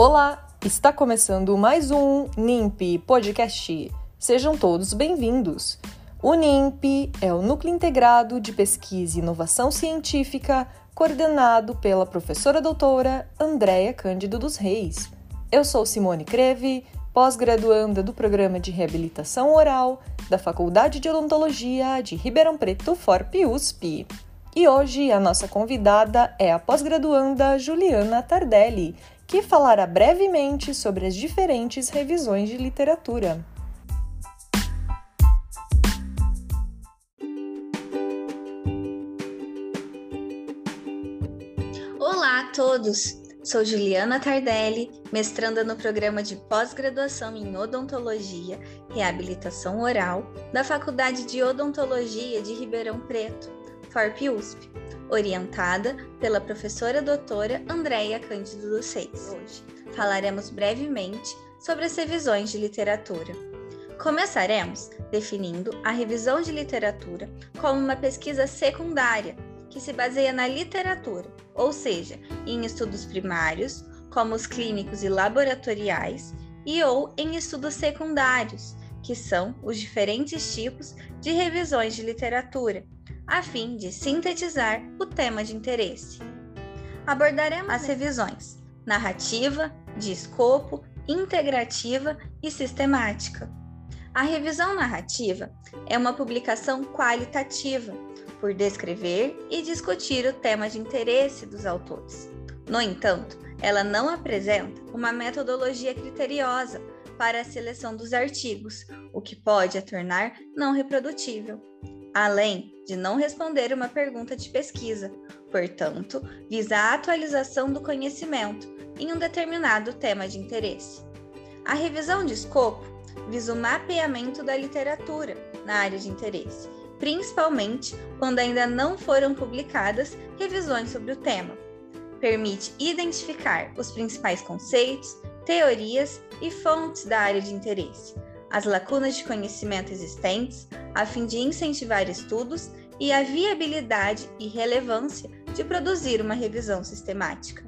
Olá, está começando mais um NIMP Podcast. Sejam todos bem-vindos. O NIMP é o Núcleo Integrado de Pesquisa e Inovação Científica, coordenado pela professora doutora Andréia Cândido dos Reis. Eu sou Simone Creve, pós-graduanda do Programa de Reabilitação Oral da Faculdade de Odontologia de Ribeirão Preto, FORP USP. E hoje a nossa convidada é a pós-graduanda Juliana Tardelli, que falará brevemente sobre as diferentes revisões de literatura. Olá a todos! Sou Juliana Tardelli, mestranda no programa de pós-graduação em Odontologia Reabilitação Oral da Faculdade de Odontologia de Ribeirão Preto, FORP USP orientada pela professora doutora Andréia Cândido dos Seis. Hoje falaremos brevemente sobre as revisões de literatura. Começaremos definindo a revisão de literatura como uma pesquisa secundária que se baseia na literatura, ou seja, em estudos primários, como os clínicos e laboratoriais, e ou em estudos secundários, que são os diferentes tipos de revisões de literatura, a fim de sintetizar o tema de interesse. Abordaremos as revisões narrativa, de escopo, integrativa e sistemática. A revisão narrativa é uma publicação qualitativa, por descrever e discutir o tema de interesse dos autores. No entanto, ela não apresenta uma metodologia criteriosa para a seleção dos artigos, o que pode a tornar não reprodutível além de não responder uma pergunta de pesquisa, portanto, visa a atualização do conhecimento em um determinado tema de interesse. A revisão de escopo visa o mapeamento da literatura na área de interesse, principalmente quando ainda não foram publicadas revisões sobre o tema. Permite identificar os principais conceitos, teorias e fontes da área de interesse, as lacunas de conhecimento existentes, a fim de incentivar estudos e a viabilidade e relevância de produzir uma revisão sistemática.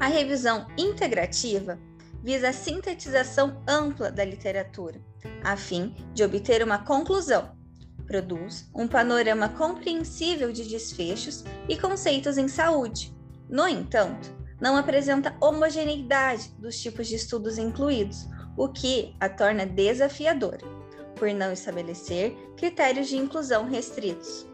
A revisão integrativa visa a sintetização ampla da literatura, a fim de obter uma conclusão. Produz um panorama compreensível de desfechos e conceitos em saúde. No entanto, não apresenta homogeneidade dos tipos de estudos incluídos, o que a torna desafiadora por não estabelecer critérios de inclusão restritos.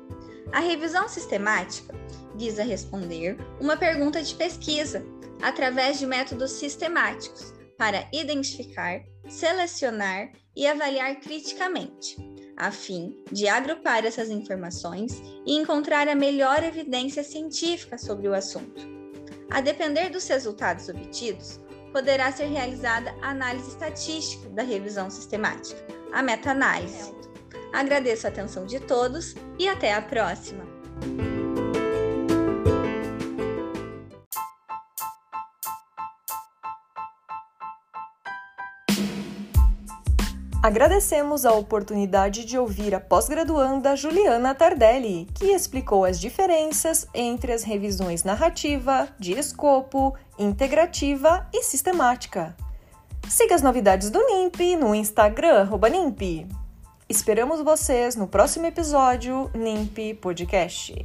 A revisão sistemática visa responder uma pergunta de pesquisa através de métodos sistemáticos para identificar, selecionar e avaliar criticamente, a fim de agrupar essas informações e encontrar a melhor evidência científica sobre o assunto. A depender dos resultados obtidos, poderá ser realizada a análise estatística da revisão sistemática, a meta-análise. Agradeço a atenção de todos e até a próxima! Agradecemos a oportunidade de ouvir a pós-graduanda Juliana Tardelli, que explicou as diferenças entre as revisões narrativa, de escopo, integrativa e sistemática. Siga as novidades do NIMP no Instagram, NIMP. Esperamos vocês no próximo episódio NIMP Podcast.